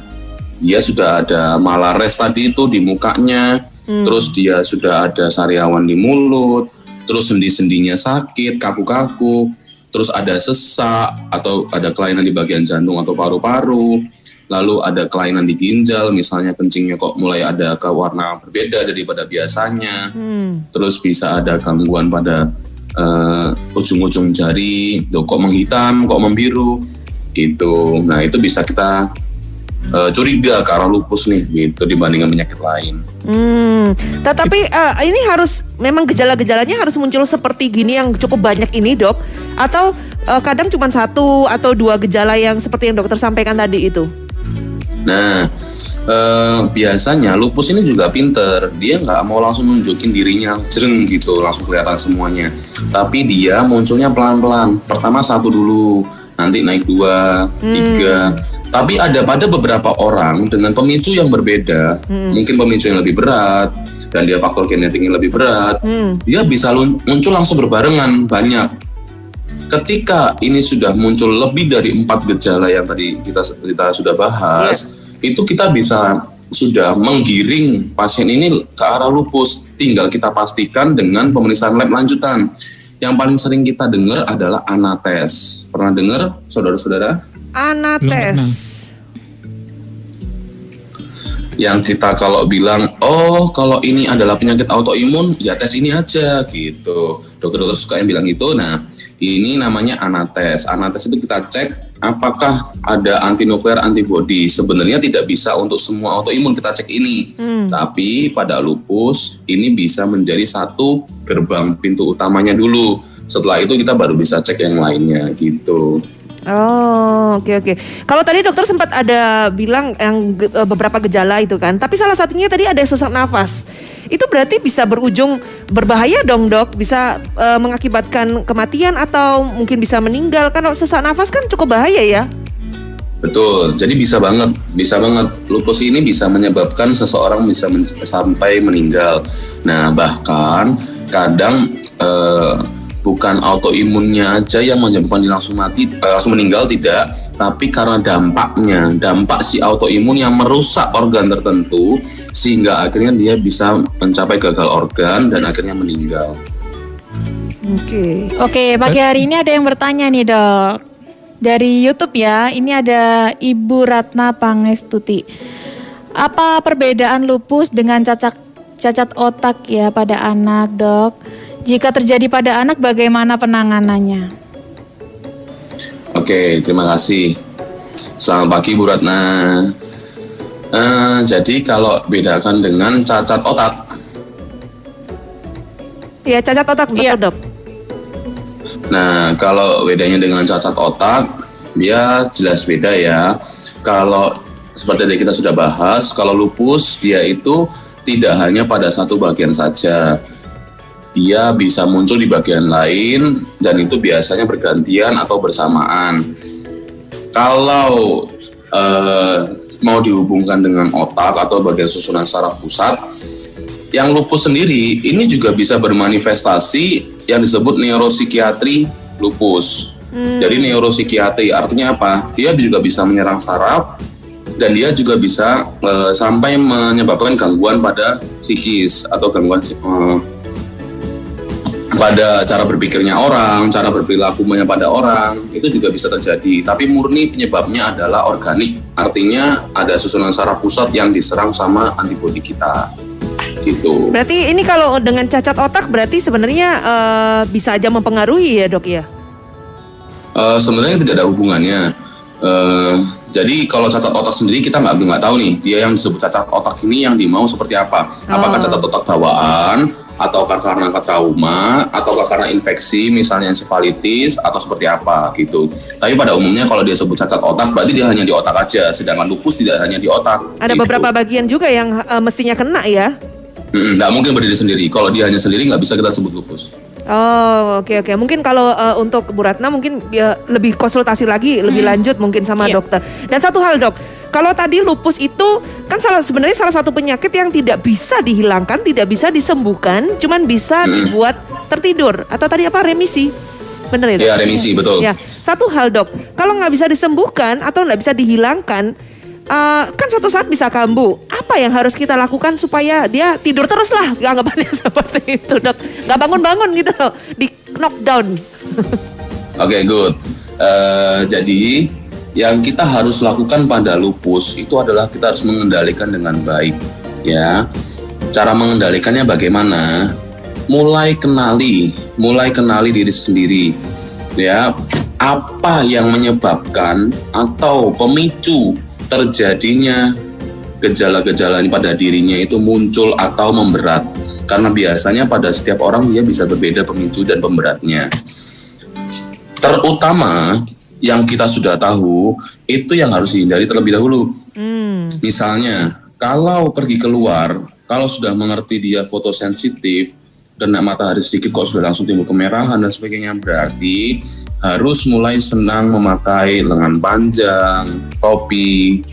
dia sudah ada malares tadi itu di mukanya, terus dia sudah ada sariawan di mulut, terus sendi-sendinya sakit, kaku-kaku, terus ada sesak atau ada kelainan di bagian jantung atau paru-paru, lalu ada kelainan di ginjal, misalnya kencingnya kok mulai ada ke warna berbeda daripada biasanya, Hmm. terus bisa ada gangguan pada eh, ujung-ujung jari, tuh, kok menghitam, kok membiru, gitu. Nah itu bisa kita eh, curiga ke arah lupus nih, gitu dibandingkan penyakit lain. Hmm, tetapi eh, ini harus memang gejala-gejalanya harus muncul seperti gini yang cukup banyak ini dok, atau eh, kadang cuma satu atau dua gejala yang seperti yang dokter sampaikan tadi itu. Nah, eh, biasanya lupus ini juga pinter. Dia nggak mau langsung nunjukin dirinya jereng gitu, langsung kelihatan semuanya. Tapi dia munculnya pelan-pelan. Pertama satu dulu, nanti naik dua, tiga. Tapi ada pada beberapa orang dengan pemicu yang berbeda, mungkin pemicu yang lebih berat dan dia faktor genetiknya lebih berat, dia bisa muncul langsung berbarengan banyak ketika ini sudah muncul lebih dari empat gejala yang tadi kita kita sudah bahas, itu kita bisa sudah menggiring pasien ini ke arah lupus. Tinggal kita pastikan dengan pemeriksaan lab lanjutan. Yang paling sering kita dengar adalah anates. Pernah dengar, saudara-saudara? Anates. Yang kita kalau bilang, oh kalau ini adalah penyakit autoimun, ya tes ini aja gitu. Dokter-dokter suka yang bilang gitu. Nah, ini namanya anates. Anates itu kita cek apakah ada antinuklear antibody. Sebenarnya tidak bisa untuk semua autoimun kita cek ini. Tapi pada lupus ini bisa menjadi satu gerbang pintu utamanya dulu. Setelah itu kita baru bisa cek yang lainnya gitu. Oh, oke oke. Kalau tadi dokter sempat ada bilang yang eh, beberapa gejala itu kan, tapi salah satunya tadi ada sesak nafas. Itu berarti bisa berujung berbahaya dong dok, bisa eh, mengakibatkan kematian atau mungkin bisa meninggal. Kalau sesak nafas kan cukup bahaya ya. Betul, jadi bisa banget, bisa banget. Lupus ini bisa menyebabkan seseorang bisa men- sampai meninggal. Nah, bahkan kadang eh, bukan autoimunnya aja yang menyebabkan dia langsung mati, eh, langsung meninggal tidak, tapi karena dampaknya, dampak si autoimun yang merusak organ tertentu sehingga akhirnya dia bisa mencapai gagal organ dan akhirnya meninggal. Oke. Oke, pagi hari ini ada yang bertanya nih dok. Dari YouTube ya, ini ada Ibu Ratna Pangestuti. Apa perbedaan lupus dengan cacat cacat otak ya pada anak dok? Jika terjadi pada anak, bagaimana penanganannya? Oke, terima kasih. Selamat pagi Bu Ratna. Eh, jadi kalau bedakan dengan cacat otak, Ya cacat otak betul Iya. dok. nah kalau bedanya dengan cacat otak, dia jelas beda ya. Kalau seperti tadi kita sudah bahas, kalau lupus dia itu tidak hanya pada satu bagian saja. Dia bisa muncul di bagian lain dan itu biasanya bergantian atau bersamaan. Kalau eh, mau dihubungkan dengan otak atau bagian susunan saraf pusat, yang lupus sendiri ini juga bisa bermanifestasi yang disebut neuropsikiatri lupus. Jadi neuropsikiatri artinya apa? Dia juga bisa menyerang saraf dan dia juga bisa eh, sampai menyebabkan gangguan pada psikis atau gangguan eh, pada cara berpikirnya orang, cara berperilakunya pada orang, itu juga bisa terjadi. Tapi murni penyebabnya adalah organik, artinya ada susunan saraf pusat yang diserang sama antibodi kita. Gitu. Berarti ini kalau dengan cacat otak berarti sebenarnya eh, bisa aja mempengaruhi ya dok ya. Eh, sebenarnya tidak ada hubungannya. Eh, jadi kalau cacat otak sendiri kita nggak nggak tahu nih dia yang disebut cacat otak ini yang dimau seperti apa. Apakah Oh. cacat otak bawaan, ataukah karena trauma, ataukah karena infeksi misalnya encefalitis atau seperti apa gitu. Tapi pada umumnya kalau dia sebut cacat otak berarti dia hanya di otak aja. Sedangkan lupus tidak hanya di otak. Ada gitu. beberapa bagian juga yang eh, mestinya kena ya. Nggak mungkin berdiri sendiri. Kalau dia hanya sendiri nggak bisa kita sebut lupus. Oh oke oke mungkin kalau eh, untuk Bu Ratna mungkin ya, lebih konsultasi lagi lebih lanjut mungkin sama Iya. dokter. Dan satu hal dok, kalau tadi lupus itu kan salah sebenarnya salah satu penyakit yang tidak bisa dihilangkan, tidak bisa disembuhkan, cuman bisa dibuat tertidur atau tadi apa remisi, bener ya? Ya remisi betul. Ya satu hal dok, kalau nggak bisa disembuhkan atau nggak bisa dihilangkan, eh, kan suatu saat bisa kambuh. Apa yang harus kita lakukan supaya dia tidur terus lah, anggapannya seperti itu dok, nggak bangun-bangun gitu, loh, di knockdown. Oke, good. Eh, jadi yang kita harus lakukan pada lupus itu adalah kita harus mengendalikan dengan baik, ya. Cara mengendalikannya bagaimana? mulai kenali, mulai kenali diri sendiri. Ya, apa yang menyebabkan atau pemicu terjadinya gejala-gejala pada dirinya itu muncul atau memberat. Karena biasanya pada setiap orang dia bisa berbeda pemicu dan pemberatnya. Terutama yang kita sudah tahu itu yang harus dihindari terlebih dahulu. Hmm. Misalnya, kalau pergi keluar, kalau sudah mengerti dia fotosensitif, kena matahari sedikit kok sudah langsung timbul kemerahan dan sebagainya, berarti harus mulai senang memakai lengan panjang, topi,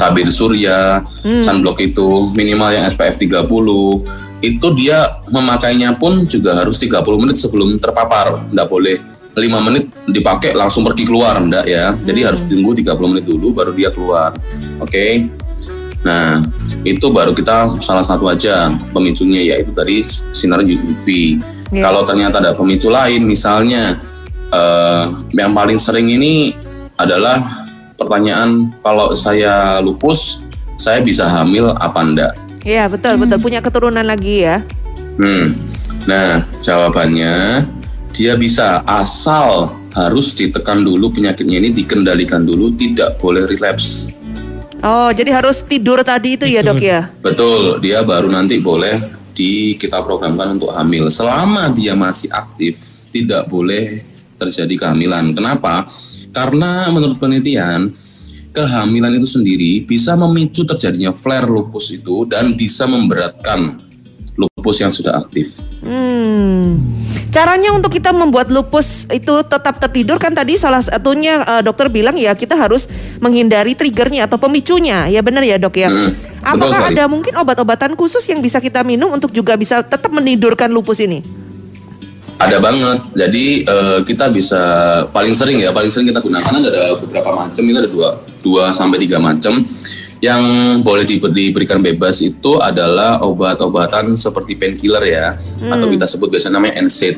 tabir surya, sunblock itu minimal yang SPF 30. Itu dia memakainya pun juga harus 30 menit sebelum terpapar, enggak boleh 5 menit dipakai langsung pergi keluar enggak ya. Jadi harus tunggu 30 menit dulu baru dia keluar. Oke. Nah, itu baru kita salah satu aja pemicunya yaitu tadi sinar UV. Iya. Kalau ternyata ada pemicu lain misalnya eh, yang paling sering ini adalah pertanyaan kalau saya lupus saya bisa hamil apa enggak? Iya betul betul punya keturunan lagi ya. Hmm. Nah, jawabannya dia bisa asal harus ditekan dulu penyakitnya ini dikendalikan dulu tidak boleh relapse. Oh jadi harus tidur tadi itu ya dok ya. Betul, dia baru nanti boleh di kita programkan untuk hamil. Selama dia masih aktif, tidak boleh terjadi kehamilan. Kenapa? Karena menurut penelitian, kehamilan itu sendiri bisa memicu terjadinya flare lupus itu dan bisa memberatkan lupus yang sudah aktif. Hmm. Caranya untuk kita membuat lupus itu tetap tertidur kan tadi salah satunya eh, dokter bilang ya kita harus menghindari triggernya atau pemicunya. Ya benar ya dok ya. Hmm, Apakah ada mungkin obat-obatan khusus yang bisa kita minum untuk juga bisa tetap menidurkan lupus ini? Ada banget. Jadi eh, kita bisa paling sering ya, paling sering kita gunakan ada beberapa macam, itu ada dua, dua sampai tiga macam. Yang boleh di- diberikan bebas itu adalah obat-obatan seperti painkiller ya, atau kita sebut biasanya namanya NSAID.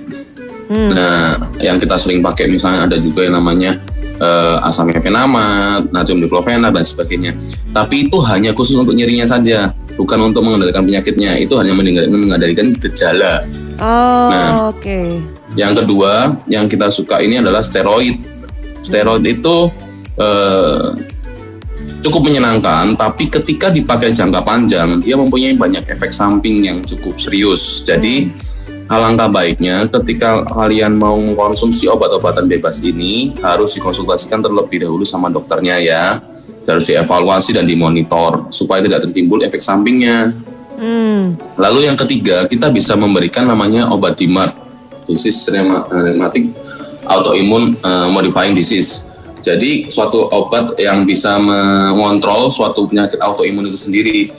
Nah, yang kita sering pakai misalnya ada juga yang namanya eh, asam efenamat, natrium diklofenak dan sebagainya. Tapi itu hanya khusus untuk nyerinya saja, bukan untuk mengendalikan penyakitnya. Itu hanya mengendalikan gejala. Oh Nah. oke. Yang kedua, yang kita suka ini adalah steroid. Steroid itu eh, cukup menyenangkan, tapi ketika dipakai jangka panjang, dia mempunyai banyak efek samping yang cukup serius. Jadi, alangkah baiknya ketika kalian mau mengkonsumsi obat-obatan bebas ini, harus dikonsultasikan terlebih dahulu sama dokternya ya. Harus dievaluasi dan dimonitor supaya tidak tertimbul efek sampingnya. Hmm. Lalu yang ketiga, kita bisa memberikan namanya obat DMARD, disease rheuma- rheumatic autoimmune eh, modifying disease. Jadi suatu obat yang bisa mengontrol suatu penyakit autoimun itu sendiri.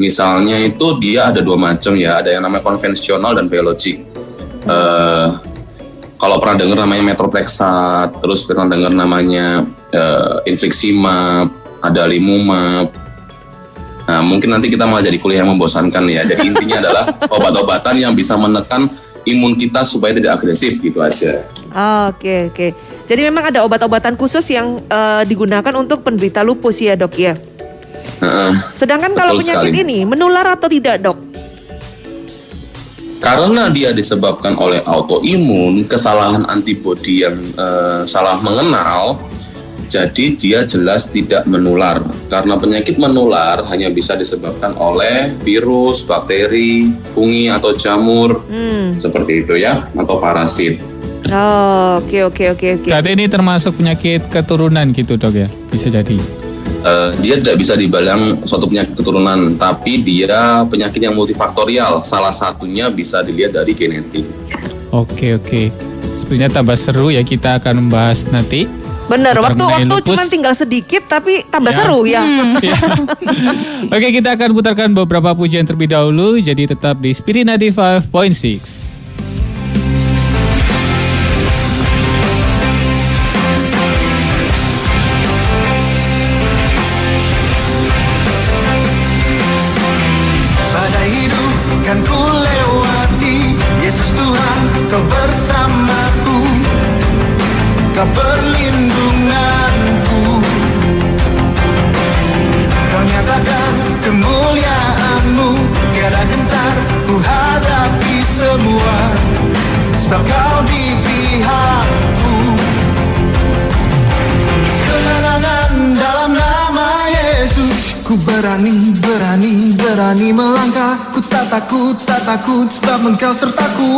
Misalnya itu dia ada dua macam ya, ada yang namanya konvensional dan biologik. Eh, kalau pernah dengar namanya methotrexate, terus pernah dengar namanya eh, infliximab, ada limumab, Nah, mungkin nanti kita malah jadi kuliah yang membosankan ya. Jadi intinya adalah obat-obatan yang bisa menekan imun kita supaya tidak agresif gitu aja. Oke oke. Jadi memang ada obat-obatan khusus yang eh, digunakan untuk penderita lupus ya dok ya. Heeh. Sedangkan kalau penyakit sekali. ini menular atau tidak dok? Karena dia disebabkan oleh autoimun, kesalahan antibodi yang eh, salah mengenal, jadi dia jelas tidak menular. Karena penyakit menular hanya bisa disebabkan oleh virus, bakteri, fungi atau jamur, Hmm. seperti itu ya, atau parasit. Oh, oke oke oke oke. Berarti ini termasuk penyakit keturunan gitu dok ya? Bisa jadi. Eh, dia tidak bisa dibilang suatu penyakit keturunan, tapi dia penyakit yang multifaktorial. Salah satunya bisa dilihat dari genetik. Oke oke. Sepertinya tambah seru ya kita akan membahas nanti. Bener, seputar waktu mengenai waktu lupus. cuma tinggal sedikit tapi tambah Ya. seru ya. Ya. Oke kita akan putarkan beberapa pujian terlebih dahulu. Jadi tetap di Spirit 95.6. takut, tak takut sebab engkau sertaku.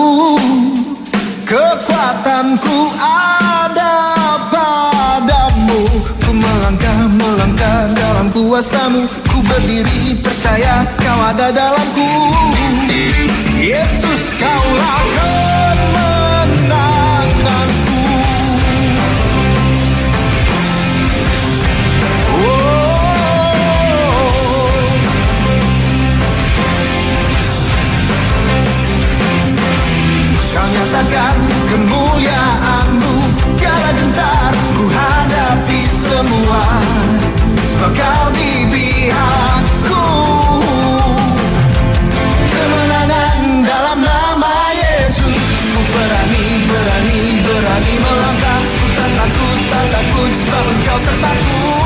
Kekuatanku ada padamu. Ku melangkah, melangkah dalam kuasamu. Ku berdiri percaya kau ada dalamku. Yesus kaulah kemenanganku Nyatakan kemuliaanmu. Tiada gentar ku hadapi semua. Sebab kau di pihakku. Kemenangan dalam nama Yesus. Ku berani, berani, berani melangkah. Ku tak takut, tak takut sebab engkau sertaku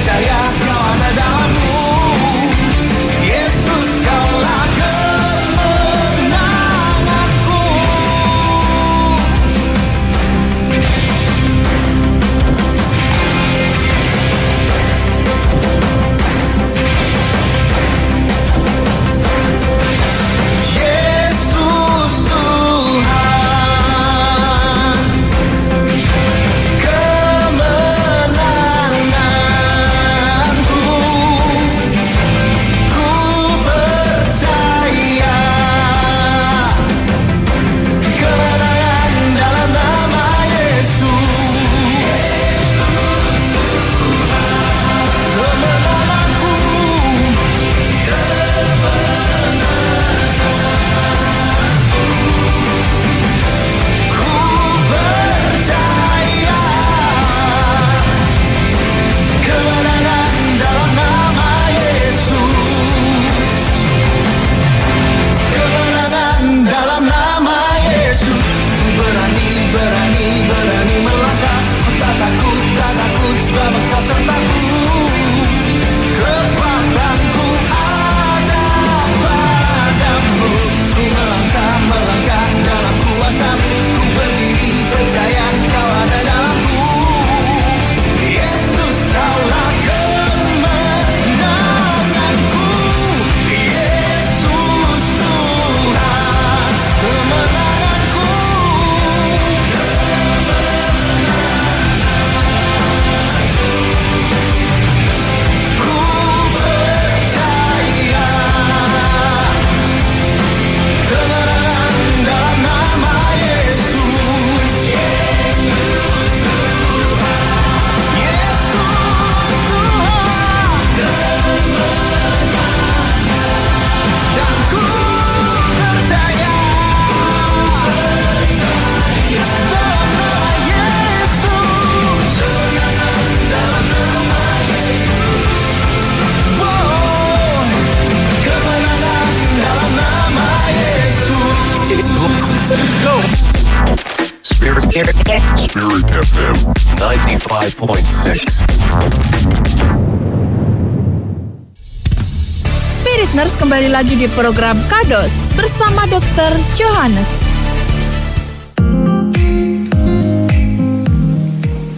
percaya kembali lagi di program Kados bersama Dr. Johannes.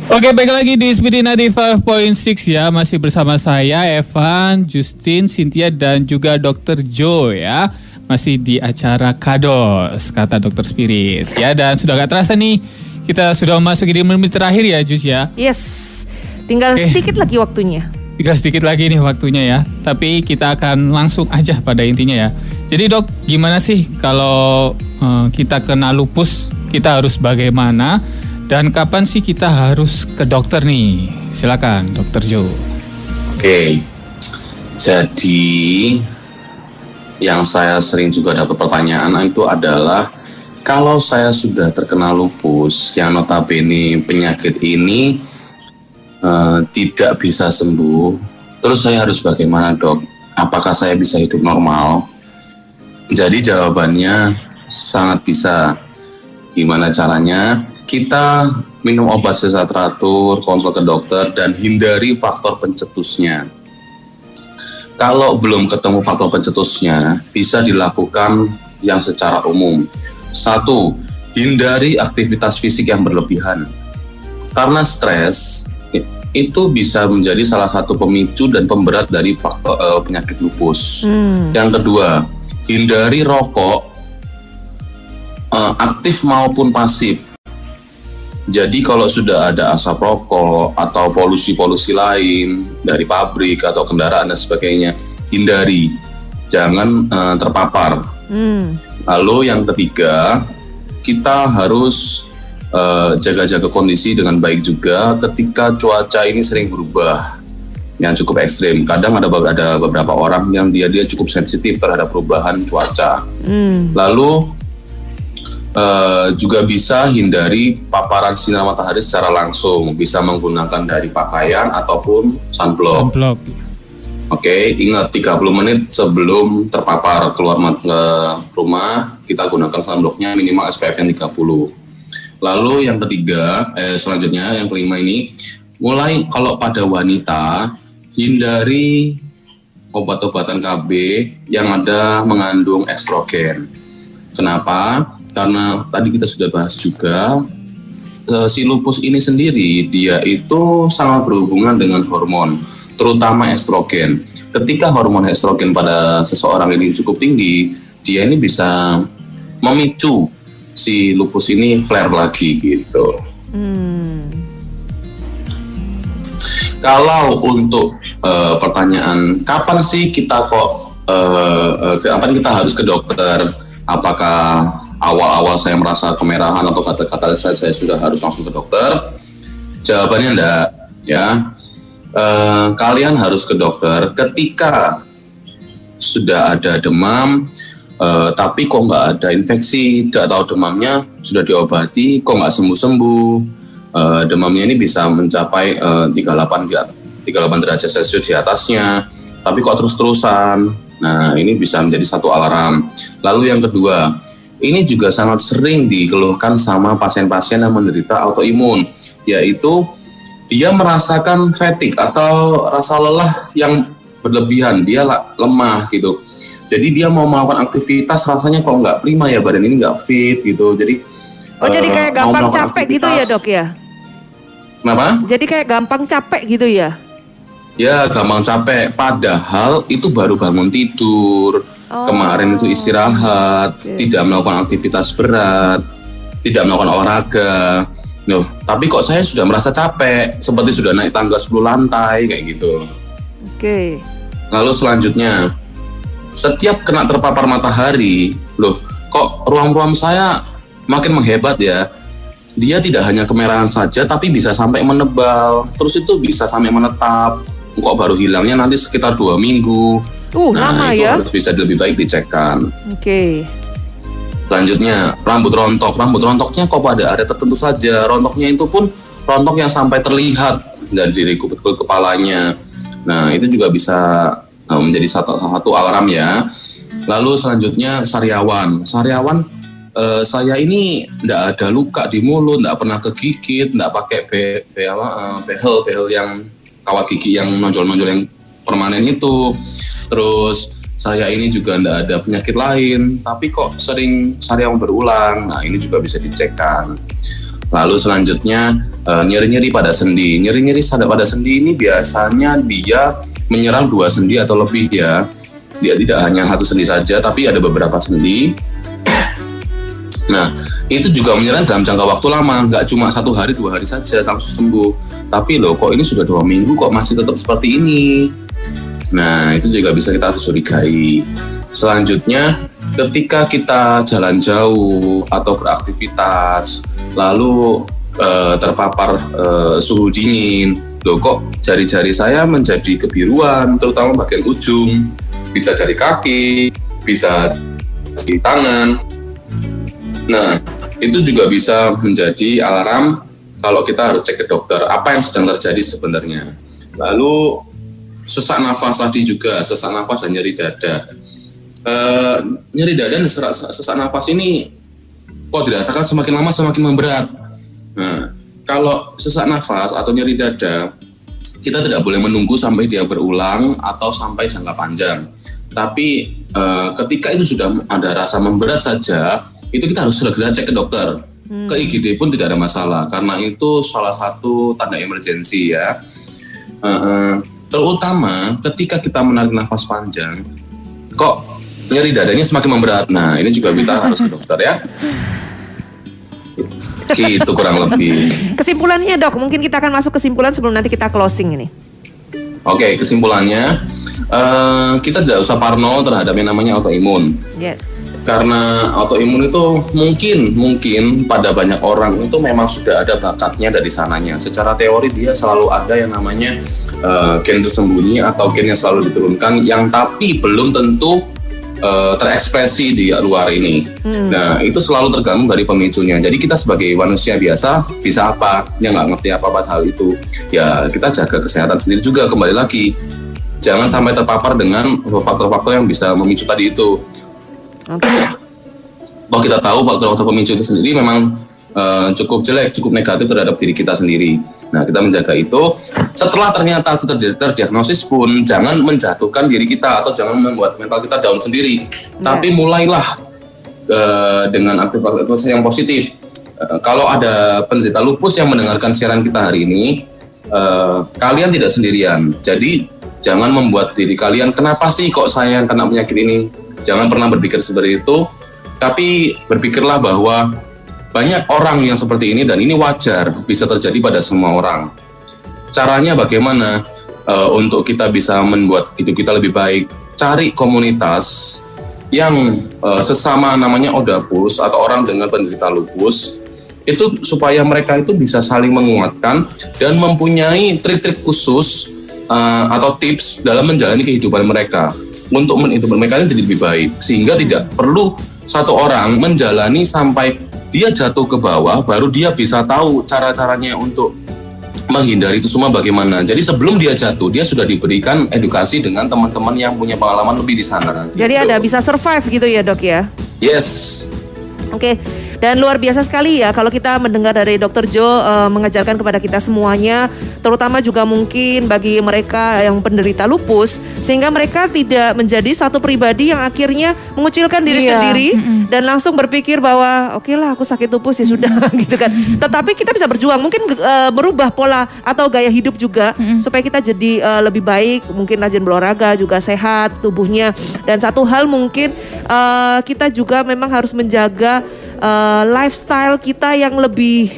Oke, baik lagi di Spirit 95.6 ya. Masih bersama saya, Evan, Justin, Cynthia, dan juga Dr. Joe ya. Masih di acara Kados, kata Dr. Spirit. Ya, dan sudah gak terasa nih, kita sudah memasuki di menit terakhir ya, Jus ya. Yes. Tinggal Oke. sedikit lagi waktunya. Tinggal sedikit lagi nih waktunya ya. Tapi kita akan langsung aja pada intinya ya. Jadi dok, gimana sih kalau eh, kita kena lupus, kita harus bagaimana? Dan kapan sih kita harus ke dokter nih? Silakan, Dokter Joe. Oke, jadi yang saya sering juga dapat pertanyaan itu adalah kalau saya sudah terkena lupus yang notabene penyakit ini eh, tidak bisa sembuh, terus saya harus bagaimana dok? Apakah saya bisa hidup normal? Jadi jawabannya sangat bisa. Gimana caranya? Kita minum obat secara teratur, kontrol ke dokter, dan hindari faktor pencetusnya. Kalau belum ketemu faktor pencetusnya, bisa dilakukan yang secara umum. Satu, hindari aktivitas fisik yang berlebihan. Karena stres itu bisa menjadi salah satu pemicu dan pemberat dari faktor eh, penyakit lupus. Yang kedua, hindari rokok eh, aktif maupun pasif. Jadi kalau sudah ada asap rokok atau polusi-polusi lain dari pabrik atau kendaraan dan sebagainya, hindari, jangan eh, terpapar. Hmm. Lalu yang ketiga, kita harus eh, jaga-jaga kondisi dengan baik juga ketika cuaca ini sering berubah yang cukup ekstrim. Kadang ada ada beberapa orang yang dia dia cukup sensitif terhadap perubahan cuaca. Hmm. Lalu eh, juga bisa hindari paparan sinar matahari secara langsung, bisa menggunakan dari pakaian ataupun sunblock. Sunblock. Oke, ingat 30 menit sebelum terpapar keluar ke rumah, kita gunakan sunblocknya minimal SPF yang 30. Lalu yang ketiga, eh, selanjutnya yang kelima ini, mulai kalau pada wanita, hindari obat-obatan KB yang ada mengandung estrogen. Kenapa? Karena tadi kita sudah bahas juga, eh, si lupus ini sendiri dia itu sangat berhubungan dengan hormon, terutama estrogen. Ketika hormon estrogen pada seseorang ini cukup tinggi, dia ini bisa memicu si lupus ini flare lagi gitu. Kalau untuk eh, pertanyaan kapan sih kita kok eh, ke- kapan kita harus ke dokter? Apakah awal-awal saya merasa kemerahan atau kata-kata saya, saya sudah harus langsung ke dokter? Jawabannya enggak, ya. Eh, kalian harus ke dokter ketika sudah ada demam, eh, tapi kok nggak ada infeksi, tidak tahu demamnya sudah diobati, kok nggak sembuh-sembuh. Eh, demamnya ini bisa mencapai eh, 38 di 38 derajat Celcius di atasnya, tapi kok terus-terusan. Nah, ini bisa menjadi satu alarm. Lalu yang kedua, ini juga sangat sering dikeluhkan sama pasien-pasien yang menderita autoimun, yaitu dia merasakan fatigue atau rasa lelah yang berlebihan, dia lemah gitu. Jadi dia mau melakukan aktivitas rasanya kok nggak prima ya badan ini nggak fit gitu. Jadi Oh jadi eh, kayak gampang capek gitu ya aktivitas- dok ya? Kenapa? Jadi kayak gampang capek gitu ya? Ya gampang capek. Padahal itu baru bangun tidur. Oh, Kemarin itu istirahat, oke. tidak melakukan aktivitas berat, tidak melakukan olahraga. Loh, tapi kok saya sudah merasa capek, seperti sudah naik tangga 10 lantai kayak gitu. Oke. Lalu selanjutnya, setiap kena terpapar matahari, loh, kok ruam-ruam saya makin menghebat ya. Dia tidak hanya kemerahan saja, tapi bisa sampai menebal. Terus itu bisa sampai menetap. Kok baru hilangnya nanti sekitar dua minggu. Uh nah, lama itu ya? harus bisa lebih baik dicekkan. Oke. Selanjutnya, rambut rontok. Rambut rontoknya kok pada area tertentu saja. Rontoknya itu pun rontok yang sampai terlihat dari diri ke ke kepalanya. Nah, itu juga bisa menjadi satu, satu alarm ya. Lalu selanjutnya sariawan. Sariawan eh, saya ini tidak ada luka di mulut, tidak pernah kegigit, tidak pakai be, be, apa, eh, behel, behel yang kawat gigi yang nonjol-nonjol yang permanen itu. Terus saya ini juga tidak ada penyakit lain, tapi kok sering sariawan berulang. Nah ini juga bisa dicekkan. Lalu selanjutnya eh, nyeri-nyeri pada sendi. Nyeri-nyeri pada sendi ini biasanya dia menyerang dua sendi atau lebih ya. Dia tidak hanya satu sendi saja, tapi ada beberapa sendi. Nah, itu juga menyerang dalam jangka waktu lama, nggak cuma satu hari dua hari saja langsung sembuh. Tapi loh, kok ini sudah dua minggu kok masih tetap seperti ini? Nah, itu juga bisa kita harus curigai. Selanjutnya, ketika kita jalan jauh atau beraktivitas, lalu eh, terpapar eh, suhu dingin, loh kok jari-jari saya menjadi kebiruan, terutama bagian ujung, bisa jari kaki, bisa di tangan. Nah, itu juga bisa menjadi alarm kalau kita harus cek ke dokter apa yang sedang terjadi sebenarnya. Lalu sesak nafas tadi juga, sesak nafas dan nyeri dada. Eh, nyeri dada dan sesak, sesak nafas ini kok dirasakan semakin lama semakin memberat. Nah, kalau sesak nafas atau nyeri dada, kita tidak boleh menunggu sampai dia berulang atau sampai jangka panjang. Tapi eh, ketika itu sudah ada rasa memberat saja, itu kita harus segera cek ke dokter. Ke IGD pun tidak ada masalah karena itu salah satu tanda emergensi ya. Eh, eh, terutama ketika kita menarik nafas panjang, kok nyeri dadanya semakin memberat. Nah ini juga kita harus ke dokter ya. Gitu kurang lebih. Kesimpulannya dok, mungkin kita akan masuk kesimpulan sebelum nanti kita closing ini. Oke, kesimpulannya eh, kita tidak usah parno terhadap yang namanya autoimun. Yes. Karena autoimun itu mungkin mungkin pada banyak orang itu memang sudah ada bakatnya dari sananya. Secara teori dia selalu ada yang namanya eh, gen tersembunyi atau gen yang selalu diturunkan yang tapi belum tentu eh, terekspresi di luar ini. Nah itu selalu tergantung dari pemicunya. Jadi kita sebagai manusia biasa bisa apa? Ya nggak ngerti apa-apa hal itu. Ya kita jaga kesehatan sendiri juga kembali lagi. Jangan sampai terpapar dengan faktor-faktor yang bisa memicu tadi itu bahwa kita tahu faktor-faktor pemicu itu sendiri memang eh, cukup jelek, cukup negatif terhadap diri kita sendiri. Nah, kita menjaga itu. Setelah ternyata terdiagnosis pun, jangan menjatuhkan diri kita atau jangan membuat mental kita down sendiri. Tapi mulailah eh, dengan aktivitas yang positif. Eh, kalau ada penderita lupus yang mendengarkan siaran kita hari ini, eh, kalian tidak sendirian. Jadi jangan membuat diri kalian kenapa sih kok saya yang kena penyakit ini? Jangan pernah berpikir seperti itu. Tapi berpikirlah bahwa banyak orang yang seperti ini dan ini wajar bisa terjadi pada semua orang. Caranya bagaimana eh, untuk kita bisa membuat hidup kita lebih baik? Cari komunitas yang eh, sesama namanya odapus atau orang dengan penderita lupus itu supaya mereka itu bisa saling menguatkan dan mempunyai trik-trik khusus eh, atau tips dalam menjalani kehidupan mereka untuk men- kehidupan mereka jadi lebih baik sehingga tidak perlu satu orang menjalani sampai dia jatuh ke bawah baru dia bisa tahu cara-caranya untuk menghindari itu semua bagaimana. Jadi sebelum dia jatuh dia sudah diberikan edukasi dengan teman-teman yang punya pengalaman lebih di sana. Jadi Gitu. ada bisa survive gitu ya dok ya. Yes. Oke, dan luar biasa sekali ya kalau kita mendengar dari Dr. Jo eh, mengajarkan kepada kita semuanya, terutama juga mungkin bagi mereka yang penderita lupus, sehingga mereka tidak menjadi satu pribadi yang akhirnya mengucilkan diri Iya, sendiri dan langsung berpikir bahwa oke lah aku sakit lupus ya sudah gitu kan. Tetapi kita bisa berjuang, mungkin eh, merubah pola atau gaya hidup juga supaya kita jadi eh, lebih baik, mungkin rajin berolahraga juga sehat tubuhnya dan satu hal mungkin eh, kita juga memang harus menjaga eh, lifestyle kita yang lebih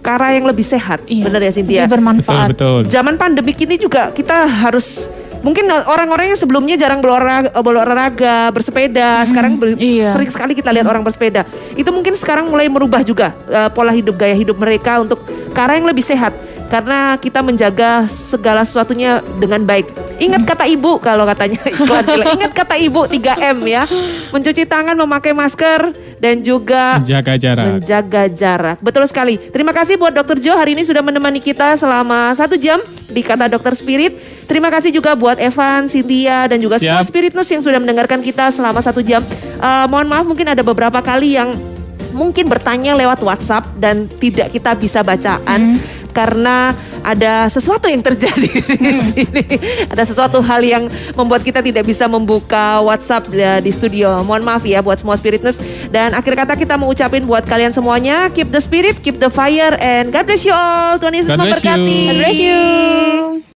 ke arah yang lebih sehat. Iya. Benar ya Cynthia? Lebih bermanfaat. Betul, betul. Zaman pandemik ini juga kita harus mungkin orang-orang yang sebelumnya jarang berolahraga, berolahraga bersepeda, sekarang ber- iya. sering sekali kita lihat orang bersepeda. Itu mungkin sekarang mulai merubah juga eh, pola hidup gaya hidup mereka untuk ke arah yang lebih sehat. Karena kita menjaga segala sesuatunya dengan baik. Ingat kata ibu kalau katanya iklan gila. Ingat kata ibu 3M ya. Mencuci tangan, memakai masker dan juga Jaga jarak. menjaga jarak. Betul sekali. Terima kasih buat Dokter Jo hari ini sudah menemani kita selama satu jam di kata Dokter Spirit. Terima kasih juga buat Evan, Cynthia dan juga semua Siap. Spiritness yang sudah mendengarkan kita selama satu jam. Eh, mohon maaf mungkin ada beberapa kali yang mungkin bertanya lewat WhatsApp dan tidak kita bisa bacaan karena ada sesuatu yang terjadi di sini. Ada sesuatu hal yang membuat kita tidak bisa membuka WhatsApp di- di studio. Mohon maaf ya buat semua spiritness dan akhir kata kita mau ucapin buat kalian semuanya keep the spirit, keep the fire and God bless you all. Tuhan Yesus memberkati. God bless you.